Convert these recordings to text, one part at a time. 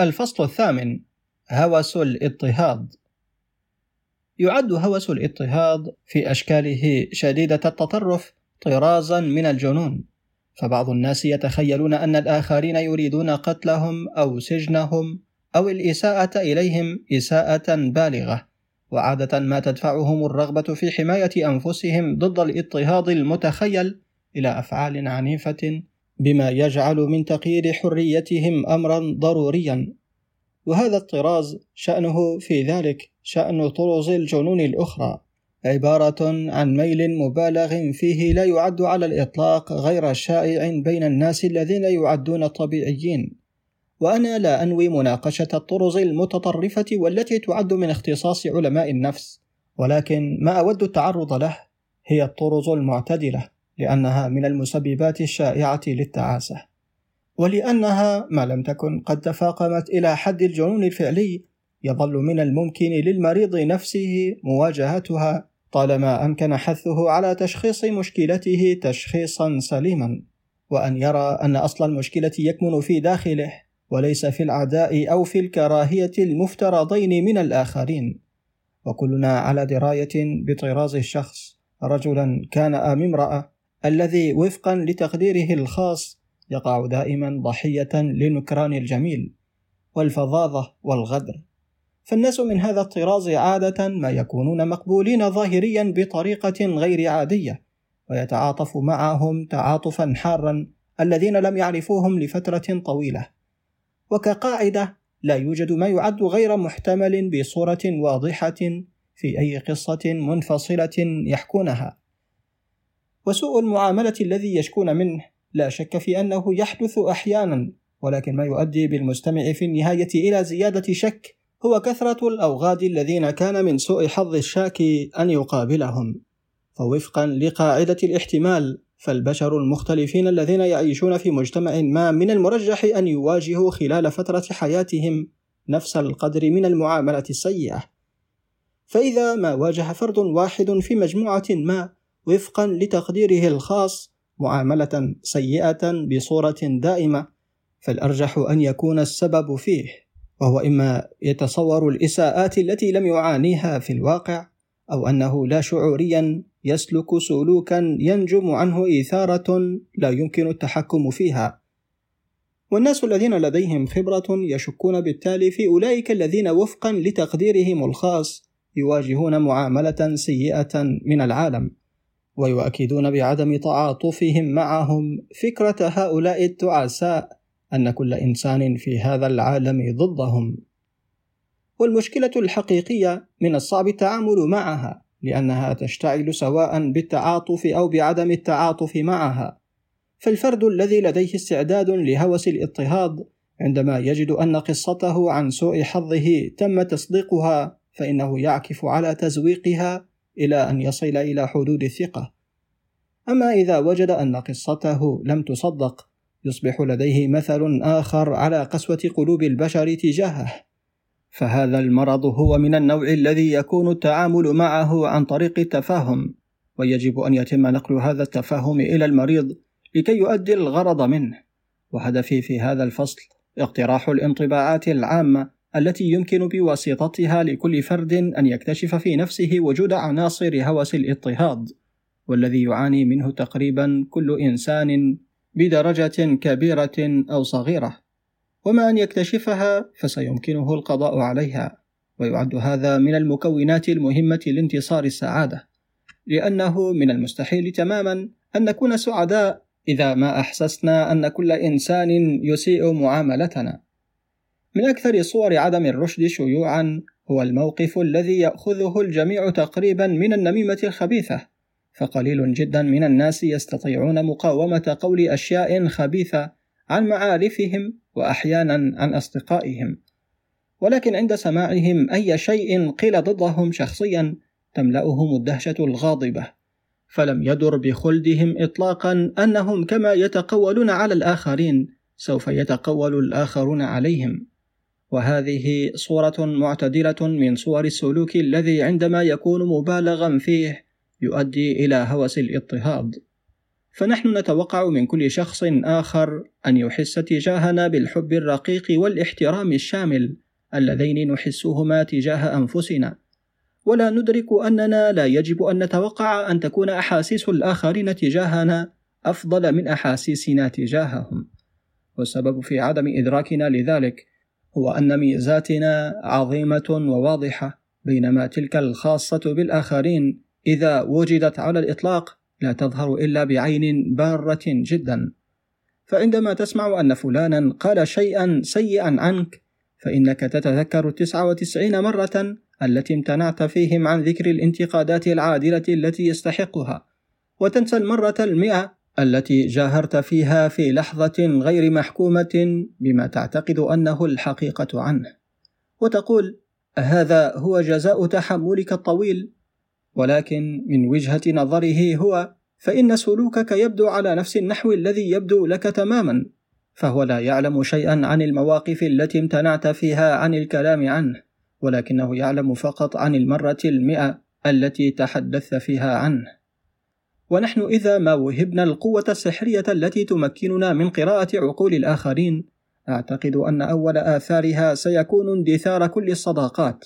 الفصل الثامن هوس الاضطهاد. يعد هوس الاضطهاد في أشكاله شديدة التطرف طرازا من الجنون فبعض الناس يتخيلون أن الآخرين يريدون قتلهم أو سجنهم أو الإساءة إليهم إساءة بالغة وعادة ما تدفعهم الرغبة في حماية أنفسهم ضد الاضطهاد المتخيل إلى أفعال عنيفة بما يجعل من تقييد حريتهم أمرا ضروريا. وهذا الطراز شأنه في ذلك شأن طرز الجنون الأخرى عبارة عن ميل مبالغ فيه لا يعد على الإطلاق غير شائع بين الناس الذين يعدون طبيعيين. وأنا لا أنوي مناقشة الطرز المتطرفة والتي تعد من اختصاص علماء النفس ولكن ما أود التعرض له هي الطرز المعتدلة. لأنها من المسببات الشائعة للتعاسة. ولأنها ما لم تكن قد تفاقمت إلى حد الجنون الفعلي يظل من الممكن للمريض نفسه مواجهتها طالما أمكن حثه على تشخيص مشكلته تشخيصا سليما وأن يرى أن أصل المشكلة يكمن في داخله وليس في العداء أو في الكراهية المفترضين من الآخرين. وكلنا على دراية بطراز الشخص. رجلا كان أم امرأة الذي وفقا لتقديره الخاص يقع دائما ضحية لنكران الجميل والفظاظة والغدر. فالناس من هذا الطراز عادة ما يكونون مقبولين ظاهريا بطريقة غير عادية ويتعاطف معهم تعاطفا حارا الذين لم يعرفوهم لفترة طويلة. وكقاعدة لا يوجد ما يعد غير محتمل بصورة واضحة في أي قصة منفصلة يحكونها. وسوء المعاملة الذي يشكون منه. لا شك في أنه يحدث أحيانا ولكن ما يؤدي بالمستمع في النهاية إلى زيادة شك هو كثرة الأوغاد الذين كان من سوء حظ الشاكي أن يقابلهم. فوفقا لقاعدة الاحتمال فالبشر المختلفين الذين يعيشون في مجتمع ما من المرجح أن يواجهوا خلال فترة حياتهم نفس القدر من المعاملة السيئة. فإذا ما واجه فرد واحد في مجموعة ما وفقا لتقديره الخاص معاملة سيئة بصورة دائمة فالأرجح أن يكون السبب فيه وهو إما يتصور الإساءات التي لم يعانيها في الواقع أو أنه لا شعوريا يسلك سلوكا ينجم عنه إثارة لا يمكن التحكم فيها. والناس الذين لديهم خبرة يشكون بالتالي في أولئك الذين وفقا لتقديرهم الخاص يواجهون معاملة سيئة من العالم. ويؤكدون بعدم تعاطفهم معهم فكرة هؤلاء التعساء أن كل إنسان في هذا العالم ضدهم. والمشكلة الحقيقية من الصعب التعامل معها لأنها تشتعل سواء بالتعاطف أو بعدم التعاطف معها. فالفرد الذي لديه استعداد لهوس الاضطهاد عندما يجد أن قصته عن سوء حظه تم تصديقها فإنه يعكف على تزويقها إلى أن يصل إلى حدود الثقة. أما إذا وجد أن قصته لم تصدق يصبح لديه مثل آخر على قسوة قلوب البشر تجاهه. فهذا المرض هو من النوع الذي يكون التعامل معه عن طريق التفاهم ويجب أن يتم نقل هذا التفاهم إلى المريض لكي يؤدي الغرض منه. وهدفي في هذا الفصل اقتراح الانطباعات العامة التي يمكن بواسطتها لكل فرد أن يكتشف في نفسه وجود عناصر هوس الاضطهاد والذي يعاني منه تقريبا كل إنسان بدرجة كبيرة أو صغيرة. وما أن يكتشفها فسيمكنه القضاء عليها ويعد هذا من المكونات المهمة لانتصار السعادة. لأنه من المستحيل تماما أن نكون سعداء إذا ما أحسسنا أن كل إنسان يسيء معاملتنا. من أكثر صور عدم الرشد شيوعا هو الموقف الذي يأخذه الجميع تقريبا من النميمة الخبيثة فقليل جدا من الناس يستطيعون مقاومة قول أشياء خبيثة عن معارفهم وأحيانا عن أصدقائهم. ولكن عند سماعهم أي شيء قيل ضدهم شخصيا تملأهم الدهشة الغاضبة فلم يدر بخلدهم إطلاقا أنهم كما يتقولون على الآخرين سوف يتقول الآخرون عليهم. وهذه صورة معتدلة من صور السلوك الذي عندما يكون مبالغا فيه يؤدي إلى هوس الاضطهاد. فنحن نتوقع من كل شخص آخر أن يحس تجاهنا بالحب الرقيق والاحترام الشامل اللذين نحسهما تجاه أنفسنا. ولا ندرك أننا لا يجب أن نتوقع أن تكون أحاسيس الآخرين تجاهنا أفضل من أحاسيسنا تجاههم. والسبب في عدم إدراكنا لذلك هو أن ميزاتنا عظيمة وواضحة بينما تلك الخاصة بالآخرين إذا وجدت على الإطلاق لا تظهر إلا بعين بارة جدا. فعندما تسمع أن فلانا قال شيئا سيئا عنك فإنك تتذكر التسعة وتسعين مرة التي امتنعت فيهم عن ذكر الانتقادات العادلة التي يستحقها وتنسى المرة المئة التي جاهرت فيها في لحظة غير محكومة بما تعتقد أنه الحقيقة عنه. وتقول هذا هو جزاء تحملك الطويل ولكن من وجهة نظره هو فإن سلوكك يبدو على نفس النحو الذي يبدو لك تماما فهو لا يعلم شيئا عن المواقف التي امتنعت فيها عن الكلام عنه ولكنه يعلم فقط عن المرة المئة التي تحدثت فيها عنه. ونحن إذا ما وهبنا القوة السحرية التي تمكننا من قراءة عقول الآخرين أعتقد أن أول آثارها سيكون اندثار كل الصداقات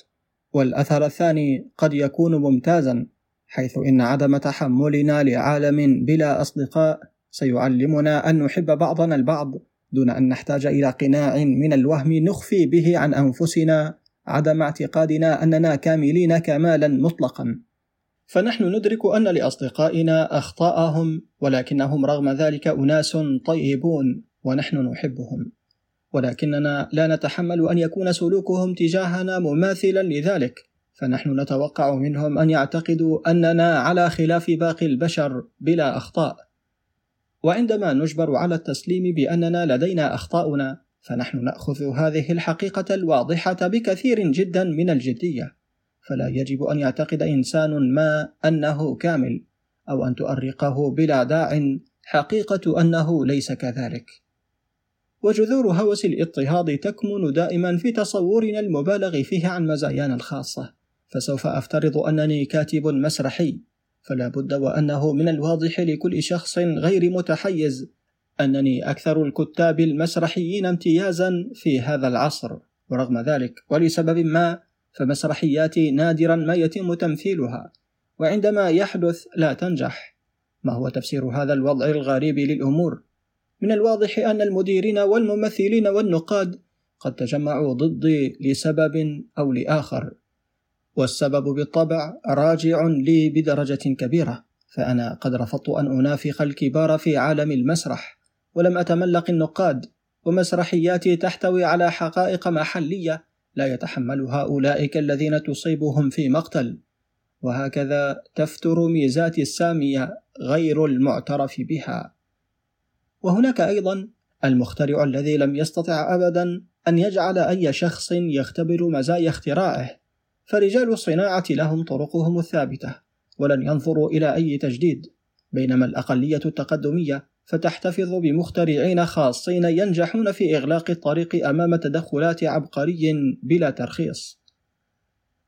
والأثر الثاني قد يكون ممتازا حيث إن عدم تحملنا لعالم بلا أصدقاء سيعلمنا أن نحب بعضنا البعض دون أن نحتاج إلى قناع من الوهم نخفي به عن أنفسنا عدم اعتقادنا أننا كاملين كمالا مطلقا. فنحن ندرك أن لأصدقائنا أخطاءهم ولكنهم رغم ذلك أناس طيبون ونحن نحبهم. ولكننا لا نتحمل أن يكون سلوكهم تجاهنا مماثلا لذلك. فنحن نتوقع منهم أن يعتقدوا أننا على خلاف باقي البشر بلا أخطاء. وعندما نجبر على التسليم بأننا لدينا أخطاؤنا فنحن نأخذ هذه الحقيقة الواضحة بكثير جدا من الجدية. فلا يجب أن يعتقد إنسان ما أنه كامل أو أن تؤرقه بلا داع حقيقة أنه ليس كذلك. وجذور هوس الاضطهاد تكمن دائما في تصورنا المبالغ فيه عن مزايانا الخاصة. فسوف أفترض أنني كاتب مسرحي فلا بد وأنه من الواضح لكل شخص غير متحيز أنني أكثر الكتاب المسرحيين امتيازا في هذا العصر. ورغم ذلك ولسبب ما فمسرحياتي نادرا ما يتم تمثيلها وعندما يحدث لا تنجح. ما هو تفسير هذا الوضع الغريب للأمور؟ من الواضح أن المديرين والممثلين والنقاد قد تجمعوا ضدي لسبب أو لآخر والسبب بالطبع راجع لي بدرجة كبيرة فأنا قد رفضت أن أنافق الكبار في عالم المسرح ولم أتملق النقاد ومسرحياتي تحتوي على حقائق محلية لا يتحملها أولئك الذين تصيبهم في مقتل. وهكذا تفتر ميزاتي السامية غير المعترف بها. وهناك أيضا المخترع الذي لم يستطع أبدا أن يجعل أي شخص يختبر مزايا اختراعه. فرجال الصناعة لهم طرقهم الثابتة ولن ينظروا إلى أي تجديد بينما الأقلية التقدمية فتحتفظ بمخترعين خاصين ينجحون في إغلاق الطريق أمام تدخلات عبقري بلا ترخيص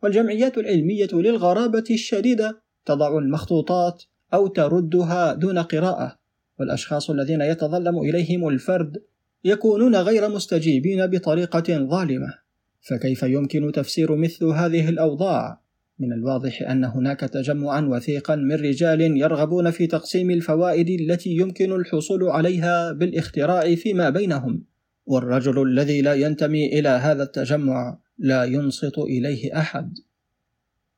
والجمعيات العلمية للغرابة الشديدة تضع المخطوطات أو تردها دون قراءة والأشخاص الذين يتظلم إليهم الفرد يكونون غير مستجيبين بطريقة ظالمة فكيف يمكن تفسير مثل هذه الأوضاع؟ من الواضح أن هناك تجمعا وثيقا من رجال يرغبون في تقسيم الفوائد التي يمكن الحصول عليها بالاختراع فيما بينهم. والرجل الذي لا ينتمي إلى هذا التجمع لا ينصت إليه أحد.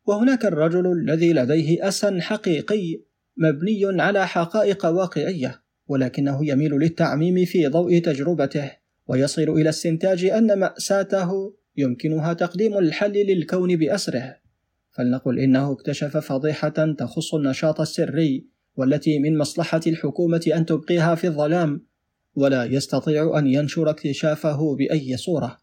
وهناك الرجل الذي لديه أسا حقيقي مبني على حقائق واقعية ولكنه يميل للتعميم في ضوء تجربته ويصل إلى استنتاج أن مأساته يمكنها تقديم الحل للكون بأسره. فلنقل إنه اكتشف فضيحة تخص النشاط السري والتي من مصلحة الحكومة أن تبقيها في الظلام ولا يستطيع أن ينشر اكتشافه بأي صورة.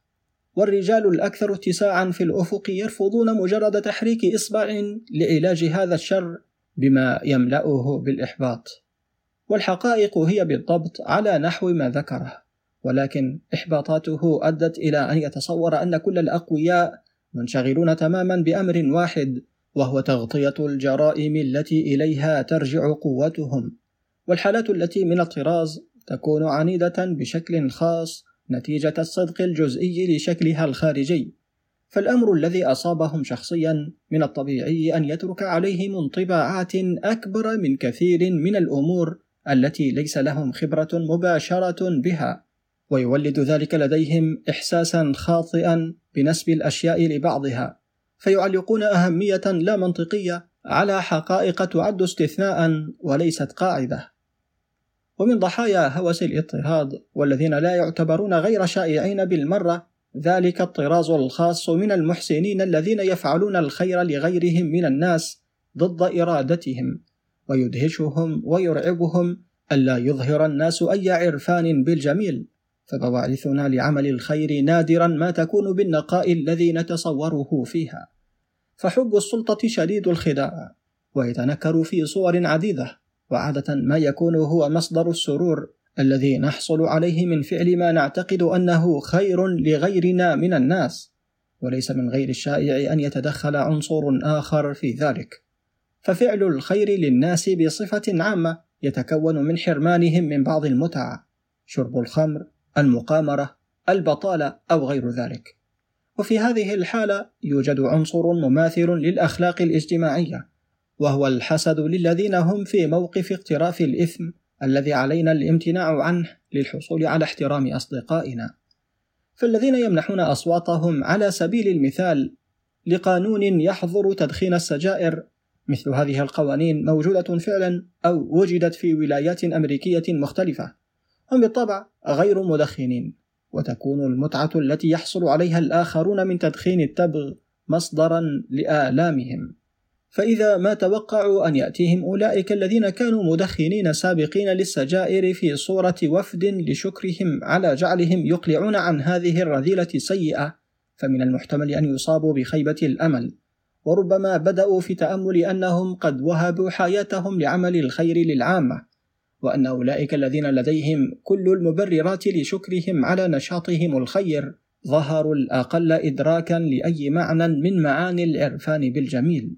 والرجال الأكثر اتساعا في الأفق يرفضون مجرد تحريك إصبع لعلاج هذا الشر بما يملأه بالإحباط. والحقائق هي بالضبط على نحو ما ذكره ولكن إحباطاته أدت إلى أن يتصور أن كل الأقوياء منشغلون تماما بأمر واحد وهو تغطية الجرائم التي إليها ترجع قوتهم. والحالات التي من الطراز تكون عنيدة بشكل خاص نتيجة الصدق الجزئي لشكلها الخارجي. فالأمر الذي أصابهم شخصيا من الطبيعي أن يترك عليهم انطباعات أكبر من كثير من الأمور التي ليس لهم خبرة مباشرة بها. ويولد ذلك لديهم إحساسا خاطئا بنسب الأشياء لبعضها فيعلقون أهمية لا منطقية على حقائق تعد استثناء وليست قاعدة. ومن ضحايا هوس الاضطهاد والذين لا يعتبرون غير شائعين بالمرة ذلك الطراز الخاص من المحسنين الذين يفعلون الخير لغيرهم من الناس ضد إرادتهم ويدهشهم ويرعبهم ألا يظهر الناس أي عرفان بالجميل. فبواعثنا لعمل الخير نادرا ما تكون بالنقاء الذي نتصوره فيها. فحب السلطة شديد الخداع ويتنكر في صور عديدة وعادة ما يكون هو مصدر السرور الذي نحصل عليه من فعل ما نعتقد أنه خير لغيرنا من الناس. وليس من غير الشائع أن يتدخل عنصر آخر في ذلك. ففعل الخير للناس بصفة عامة يتكون من حرمانهم من بعض المتع. شرب الخمر المقامرة البطالة أو غير ذلك. وفي هذه الحالة يوجد عنصر مماثل للأخلاق الاجتماعية وهو الحسد للذين هم في موقف اقتراف الإثم الذي علينا الامتناع عنه للحصول على احترام أصدقائنا. فالذين يمنحون أصواتهم على سبيل المثال لقانون يحظر تدخين السجائر مثل هذه القوانين موجودة فعلا أو وجدت في ولايات أمريكية مختلفة. هم بالطبع غير مدخنين وتكون المتعة التي يحصل عليها الآخرون من تدخين التبغ مصدرا لآلامهم. فإذا ما توقعوا أن يأتيهم أولئك الذين كانوا مدخنين سابقين للسجائر في صورة وفد لشكرهم على جعلهم يقلعون عن هذه الرذيلة السيئة فمن المحتمل أن يصابوا بخيبة الأمل. وربما بدأوا في تأمل أنهم قد وهبوا حياتهم لعمل الخير للعامة. وأن أولئك الذين لديهم كل المبررات لشكرهم على نشاطهم الخير ظهروا الأقل إدراكا لأي معنى من معاني العرفان بالجميل.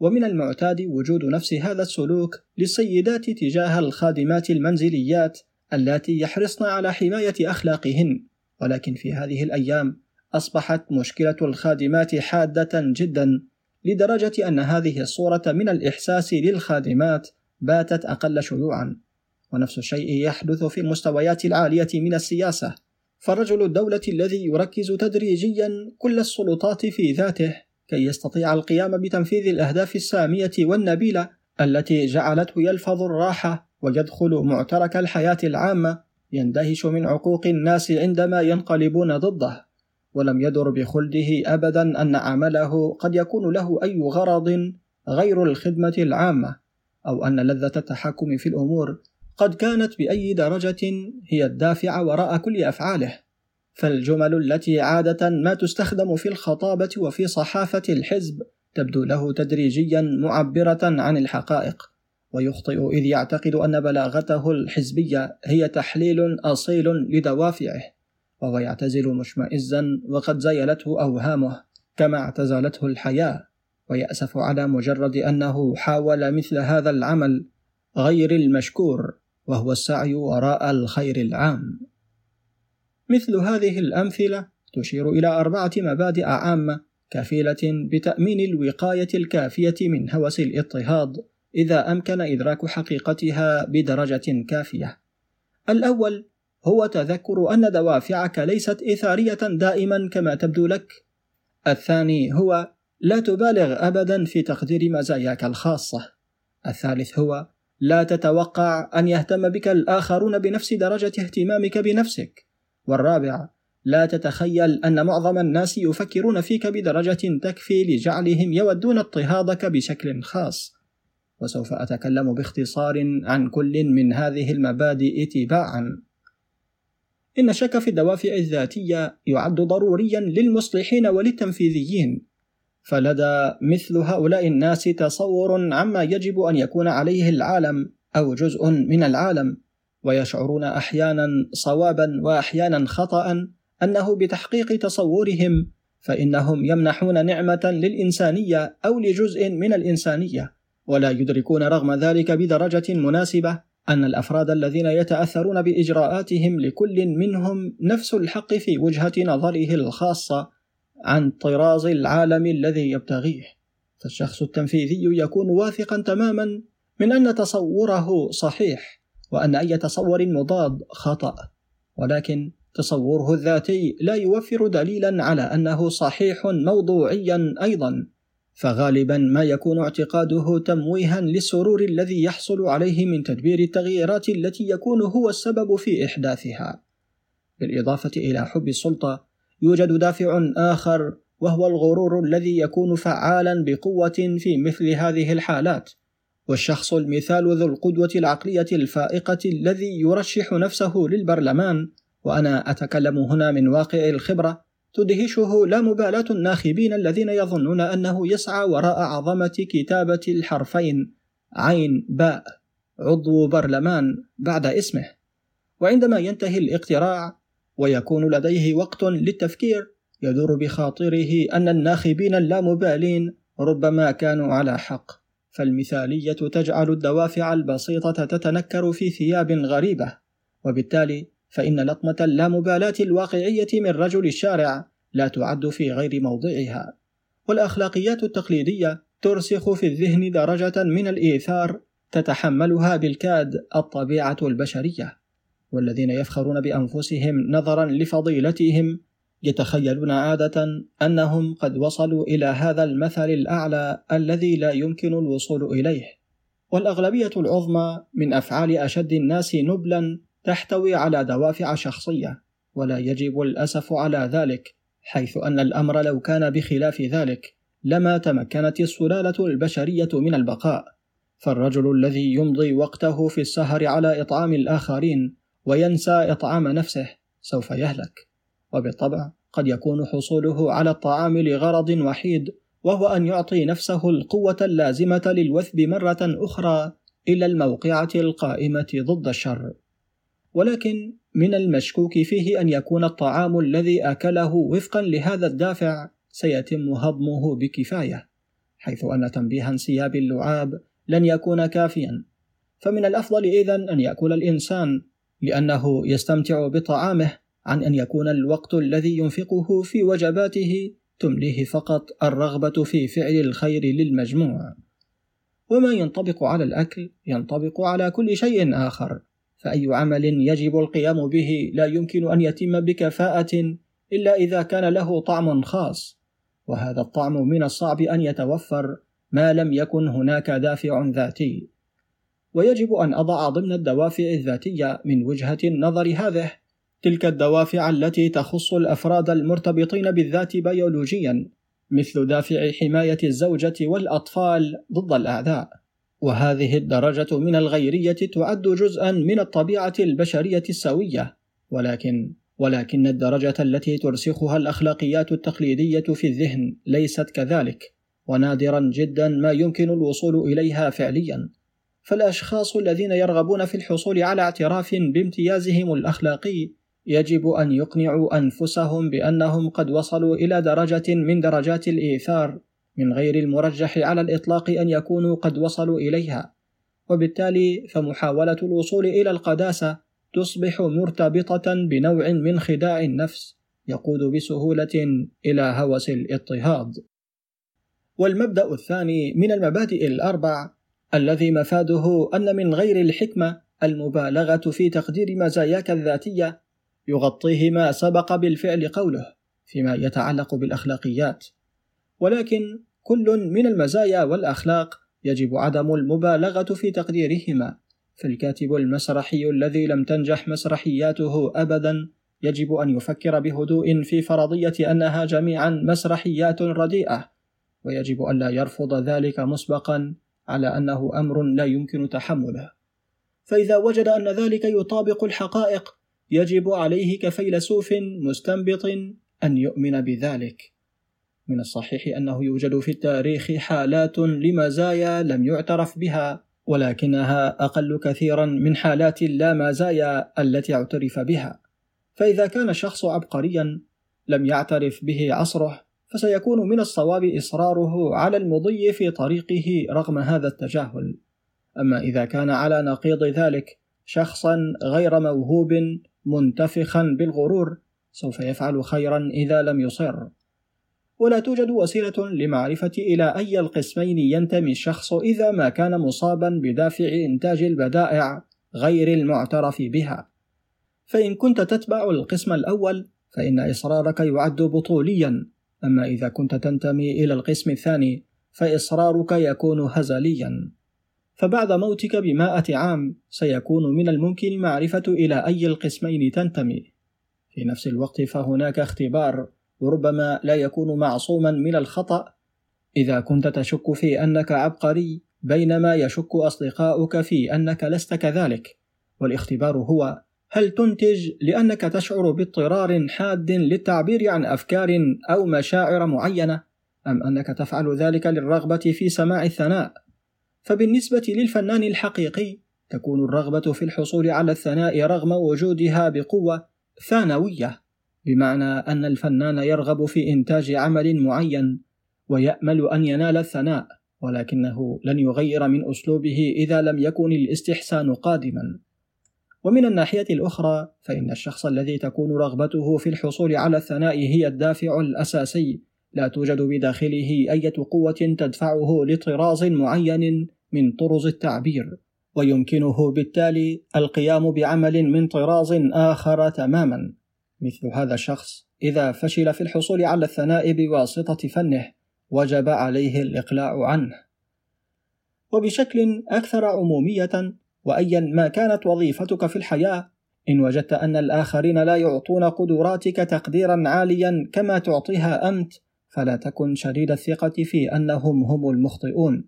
ومن المعتاد وجود نفس هذا السلوك للسيدات تجاه الخادمات المنزليات اللاتي يحرصن على حماية أخلاقهن. ولكن في هذه الأيام أصبحت مشكلة الخادمات حادة جدا لدرجة أن هذه الصورة من الإحساس للخادمات باتت أقل شيوعا. ونفس الشيء يحدث في المستويات العالية من السياسة. فرجل الدولة الذي يركز تدريجيا كل السلطات في ذاته كي يستطيع القيام بتنفيذ الأهداف السامية والنبيلة التي جعلته يلفظ الراحة ويدخل معترك الحياة العامة يندهش من عقوق الناس عندما ينقلبون ضده. ولم يدر بخلده أبدا أن عمله قد يكون له أي غرض غير الخدمة العامة أو أن لذة التحكم في الأمور قد كانت بأي درجة هي الدافع وراء كل أفعاله فالجمل التي عادة ما تستخدم في الخطابة وفي صحافة الحزب تبدو له تدريجيا معبرة عن الحقائق ويخطئ إذ يعتقد أن بلاغته الحزبية هي تحليل أصيل لدوافعه وهو يعتزل مشمئزا وقد زيلته أوهامه كما اعتزلته الحياة ويأسف على مجرد أنه حاول مثل هذا العمل غير المشكور. وهو السعي وراء الخير العام مثل هذه الأمثلة تشير إلى أربعة مبادئ عامة كفيلة بتأمين الوقاية الكافية من هوس الاضطهاد إذا أمكن إدراك حقيقتها بدرجة كافية. الأول هو تذكر أن دوافعك ليست إثارية دائما كما تبدو لك. الثاني هو لا تبالغ أبدا في تقدير مزاياك الخاصة. الثالث هو لا تتوقع أن يهتم بك الآخرون بنفس درجة اهتمامك بنفسك. والرابع لا تتخيل أن معظم الناس يفكرون فيك بدرجة تكفي لجعلهم يودون اضطهادك بشكل خاص. وسوف أتكلم باختصار عن كل من هذه المبادئ تباعا إن الشك في الدوافع الذاتية يعد ضروريا للمصلحين وللتنفيذيين. فلدى مثل هؤلاء الناس تصور عما يجب أن يكون عليه العالم أو جزء من العالم ويشعرون أحيانا صوابا وأحيانا خطا أنه بتحقيق تصورهم فإنهم يمنحون نعمة للإنسانية أو لجزء من الإنسانية ولا يدركون رغم ذلك بدرجة مناسبة أن الأفراد الذين يتأثرون بإجراءاتهم لكل منهم نفس الحق في وجهة نظره الخاصة عن طراز العالم الذي يبتغيه. فالشخص التنفيذي يكون واثقا تماما من أن تصوره صحيح وأن أي تصور مضاد خطأ. ولكن تصوره الذاتي لا يوفر دليلا على أنه صحيح موضوعيا أيضا. فغالبا ما يكون اعتقاده تمويها للسرور الذي يحصل عليه من تدبير التغييرات التي يكون هو السبب في إحداثها. بالإضافة إلى حب السلطة يوجد دافع آخر وهو الغرور الذي يكون فعالا بقوة في مثل هذه الحالات. والشخص المثال ذو القدوة العقلية الفائقة الذي يرشح نفسه للبرلمان وأنا أتكلم هنا من واقع الخبرة تدهشه لا مبالاة الناخبين الذين يظنون أنه يسعى وراء عظمة كتابة الحرفين عين باء عضو برلمان بعد اسمه. وعندما ينتهي الاقتراع ويكون لديه وقت للتفكير. يدور بخاطره أن الناخبين اللامبالين ربما كانوا على حق. فالمثالية تجعل الدوافع البسيطة تتنكر في ثياب غريبة. وبالتالي فإن لطمة اللامبالاة الواقعية من رجل الشارع لا تعد في غير موضعها. والأخلاقيات التقليدية ترسخ في الذهن درجة من الإيثار تتحملها بالكاد الطبيعة البشرية. والذين يفخرون بأنفسهم نظرا لفضيلتهم يتخيلون عادة أنهم قد وصلوا إلى هذا المثل الأعلى الذي لا يمكن الوصول إليه. والأغلبية العظمى من أفعال أشد الناس نبلا تحتوي على دوافع شخصية ولا يجب الأسف على ذلك حيث أن الأمر لو كان بخلاف ذلك لما تمكنت السلالة البشرية من البقاء. فالرجل الذي يمضي وقته في السهر على إطعام الآخرين وينسى إطعام نفسه سوف يهلك. وبالطبع قد يكون حصوله على الطعام لغرض وحيد وهو أن يعطي نفسه القوة اللازمة للوثب مرة أخرى إلى الموقعة القائمة ضد الشر. ولكن من المشكوك فيه أن يكون الطعام الذي أكله وفقا لهذا الدافع سيتم هضمه بكفاية حيث أن تنبيه انسياب اللعاب لن يكون كافيا. فمن الأفضل إذن أن يأكل الإنسان لأنه يستمتع بطعامه عن أن يكون الوقت الذي ينفقه في وجباته تمليه فقط الرغبة في فعل الخير للمجموع. وما ينطبق على الأكل ينطبق على كل شيء آخر. فأي عمل يجب القيام به لا يمكن أن يتم بكفاءة إلا إذا كان له طعم خاص. وهذا الطعم من الصعب أن يتوفر ما لم يكن هناك دافع ذاتي. ويجب أن أضع ضمن الدوافع الذاتية من وجهة النظر هذه. تلك الدوافع التي تخص الأفراد المرتبطين بالذات بيولوجيا مثل دافع حماية الزوجة والأطفال ضد الأعداء. وهذه الدرجة من الغيرية تعد جزءا من الطبيعة البشرية السوية. ولكن ولكن الدرجة التي ترسخها الأخلاقيات التقليدية في الذهن ليست كذلك. ونادرا جدا ما يمكن الوصول إليها فعليا. فالأشخاص الذين يرغبون في الحصول على اعتراف بامتيازهم الأخلاقي يجب أن يقنعوا أنفسهم بأنهم قد وصلوا إلى درجة من درجات الإيثار من غير المرجح على الإطلاق أن يكونوا قد وصلوا إليها، وبالتالي فمحاولة الوصول إلى القداسة تصبح مرتبطة بنوع من خداع النفس يقود بسهولة إلى هوس الاضطهاد. والمبدأ الثاني من المبادئ الأربع الذي مفاده أن من غير الحكمة المبالغة في تقدير مزاياك الذاتية يغطيه ما سبق بالفعل قوله فيما يتعلق بالأخلاقيات. ولكن كل من المزايا والأخلاق يجب عدم المبالغة في تقديرهما. فالكاتب المسرحي الذي لم تنجح مسرحياته ابدا يجب أن يفكر بهدوء في فرضية أنها جميعا مسرحيات رديئة ويجب الا يرفض ذلك مسبقا. على أنه أمر لا يمكن تحمله فإذا وجد أن ذلك يطابق الحقائق يجب عليه كفيلسوف مستنبط أن يؤمن بذلك. من الصحيح أنه يوجد في التاريخ حالات لمزايا لم يعترف بها، ولكنها أقل كثيرا من حالات اللا مزايا التي اعترف بها. فإذا كان الشخص عبقريا لم يعترف به عصره، فسيكون من الصواب إصراره على المضي في طريقه رغم هذا التجاهل. أما إذا كان على نقيض ذلك شخصا غير موهوب منتفخا بالغرور سوف يفعل خيرا إذا لم يصر. ولا توجد وسيلة لمعرفة إلى أي القسمين ينتمي الشخص إذا ما كان مصابا بدافع إنتاج البدائع غير المعترف بها. فإن كنت تتبع القسم الأول فإن إصرارك يعد بطوليا. أما إذا كنت تنتمي إلى القسم الثاني فإصرارك يكون هزليا. فبعد موتك بمائة عام سيكون من الممكن معرفة إلى أي القسمين تنتمي. في نفس الوقت فهناك اختبار وربما لا يكون معصوما من الخطأ. إذا كنت تشك في أنك عبقري بينما يشك أصدقاؤك في أنك لست كذلك. والاختبار هو هل تنتج لأنك تشعر باضطرار حاد للتعبير عن أفكار أو مشاعر معينة أم أنك تفعل ذلك للرغبة في سماع الثناء؟ فبالنسبة للفنان الحقيقي تكون الرغبة في الحصول على الثناء رغم وجودها بقوة ثانوية بمعنى أن الفنان يرغب في إنتاج عمل معين ويأمل أن ينال الثناء ولكنه لن يغير من أسلوبه إذا لم يكن الاستحسان قادما. ومن الناحية الأخرى فإن الشخص الذي تكون رغبته في الحصول على الثناء هي الدافع الأساسي لا توجد بداخله أي قوة تدفعه لطراز معين من طرز التعبير ويمكنه بالتالي القيام بعمل من طراز آخر تماما. مثل هذا الشخص إذا فشل في الحصول على الثناء بواسطة فنه وجب عليه الإقلاع عنه. وبشكل أكثر عمومية وأيا ما كانت وظيفتك في الحياة إن وجدت أن الآخرين لا يعطون قدراتك تقديرا عاليا كما تعطيها أنت فلا تكن شديد الثقة في أنهم هم المخطئون.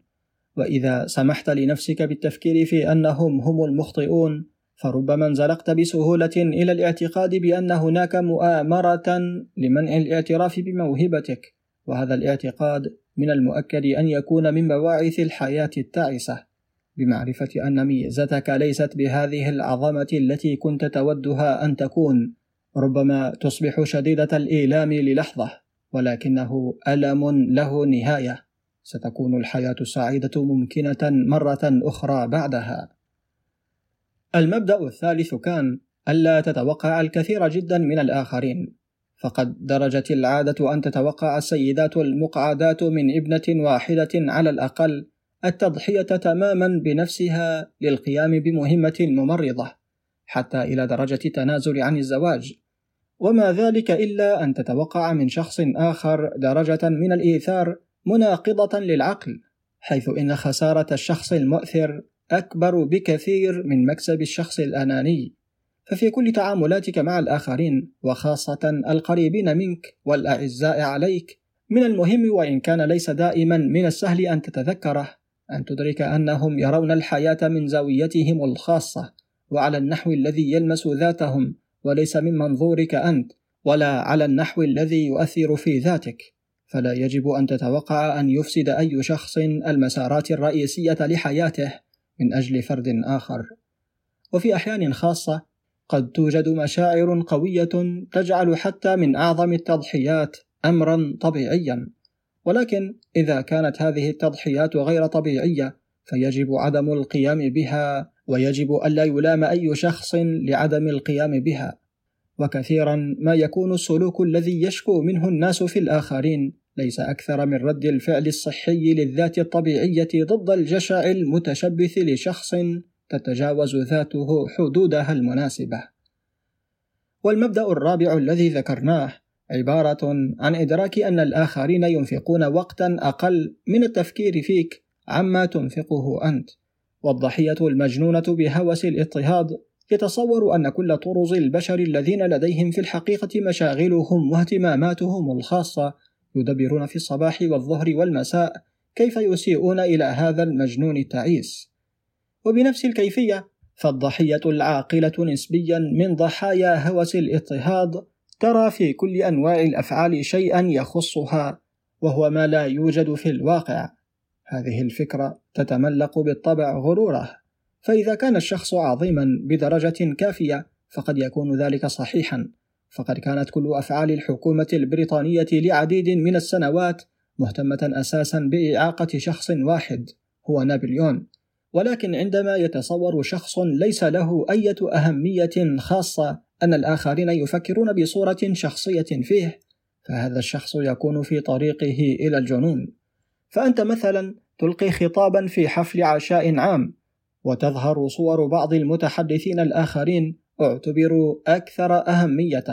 وإذا سمحت لنفسك بالتفكير في أنهم هم المخطئون فربما انزلقت بسهولة إلى الاعتقاد بأن هناك مؤامرة لمنع الاعتراف بموهبتك وهذا الاعتقاد من المؤكد أن يكون من بواعث الحياة التعسة. بمعرفة أن ميزتك ليست بهذه العظمة التي كنت تودها أن تكون ربما تصبح شديدة الإيلام للحظة ولكنه ألم له نهاية. ستكون الحياة السعيدة ممكنة مرة أخرى بعدها. المبدأ الثالث كان ألا تتوقع الكثير جدا من الآخرين. فقد درجت العادة أن تتوقع السيدات المقعدات من ابنة واحدة على الأقل التضحية تماما بنفسها للقيام بمهمة ممرضة حتى إلى درجة التنازل عن الزواج. وما ذلك إلا أن تتوقع من شخص آخر درجة من الإيثار مناقضة للعقل حيث إن خسارة الشخص المؤثر أكبر بكثير من مكسب الشخص الأناني. ففي كل تعاملاتك مع الآخرين وخاصة القريبين منك والأعزاء عليك من المهم وإن كان ليس دائما من السهل أن تتذكره. أن تدرك أنهم يرون الحياة من زاويتهم الخاصة وعلى النحو الذي يلمس ذاتهم وليس من منظورك أنت ولا على النحو الذي يؤثر في ذاتك. فلا يجب أن تتوقع أن يفسد أي شخص المسارات الرئيسية لحياته من أجل فرد آخر. وفي أحيان خاصة قد توجد مشاعر قوية تجعل حتى من أعظم التضحيات أمرا طبيعيا. ولكن إذا كانت هذه التضحيات غير طبيعية فيجب عدم القيام بها ويجب ألا يلام أي شخص لعدم القيام بها وكثيرا ما يكون السلوك الذي يشكو منه الناس في الآخرين ليس أكثر من رد الفعل الصحي للذات الطبيعية ضد الجشع المتشبث لشخص تتجاوز ذاته حدودها المناسبة. والمبدأ الرابع الذي ذكرناه عبارة عن إدراك أن الآخرين ينفقون وقتا أقل من التفكير فيك عما تنفقه أنت، والضحية المجنونة بهوس الاضطهاد يتصور أن كل طرز البشر الذين لديهم في الحقيقة مشاغلهم واهتماماتهم الخاصة يدبرون في الصباح والظهر والمساء كيف يسيئون إلى هذا المجنون التعيس. وبنفس الكيفية فالضحية العاقلة نسبيا من ضحايا هوس الاضطهاد ترى في كل أنواع الأفعال شيئا يخصها وهو ما لا يوجد في الواقع. هذه الفكرة تتملق بالطبع غرورة. فإذا كان الشخص عظيما بدرجة كافية فقد يكون ذلك صحيحا. فقد كانت كل أفعال الحكومة البريطانية لعديد من السنوات مهتمة أساسا بإعاقة شخص واحد هو نابليون. ولكن عندما يتصور شخص ليس له أي أهمية خاصة أن الآخرين يفكرون بصورة شخصية فيه فهذا الشخص يكون في طريقه إلى الجنون. فأنت مثلا تلقي خطابا في حفل عشاء عام وتظهر صور بعض المتحدثين الآخرين اعتبروا أكثر أهمية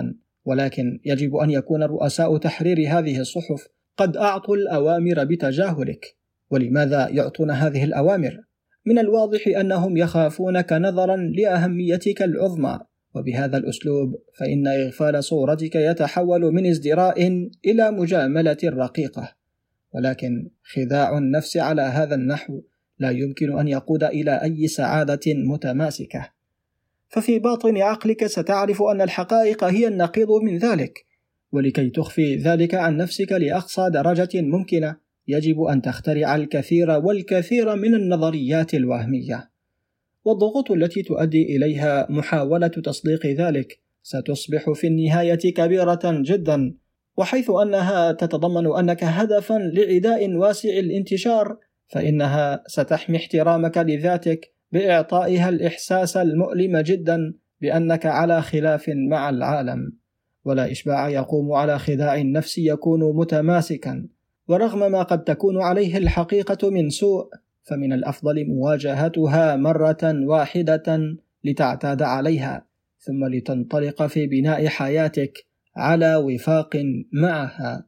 ولكن يجب أن يكون رؤساء تحرير هذه الصحف قد أعطوا الأوامر بتجاهلك. ولماذا يعطون هذه الأوامر؟ من الواضح أنهم يخافونك نظرا لأهميتك العظمى. وبهذا الأسلوب فإن إغفال صورتك يتحول من ازدراء إلى مجاملة رقيقة. ولكن خداع النفس على هذا النحو لا يمكن أن يقود إلى أي سعادة متماسكة. ففي باطن عقلك ستعرف أن الحقائق هي النقيض من ذلك ولكي تخفي ذلك عن نفسك لأقصى درجة ممكنة يجب أن تخترع الكثير والكثير من النظريات الوهمية. والضغوط التي تؤدي إليها محاولة تصديق ذلك ستصبح في النهاية كبيرة جدا وحيث أنها تتضمن أنك هدفا لعداء واسع الانتشار فإنها ستحمي احترامك لذاتك بإعطائها الإحساس المؤلم جدا بأنك على خلاف مع العالم. ولا إشباع يقوم على خداع النفس يكون متماسكا ورغم ما قد تكون عليه الحقيقة من سوء فمن الأفضل مواجهتها مرة واحدة لتعتاد عليها ثم لتنطلق في بناء حياتك على وفاق معها.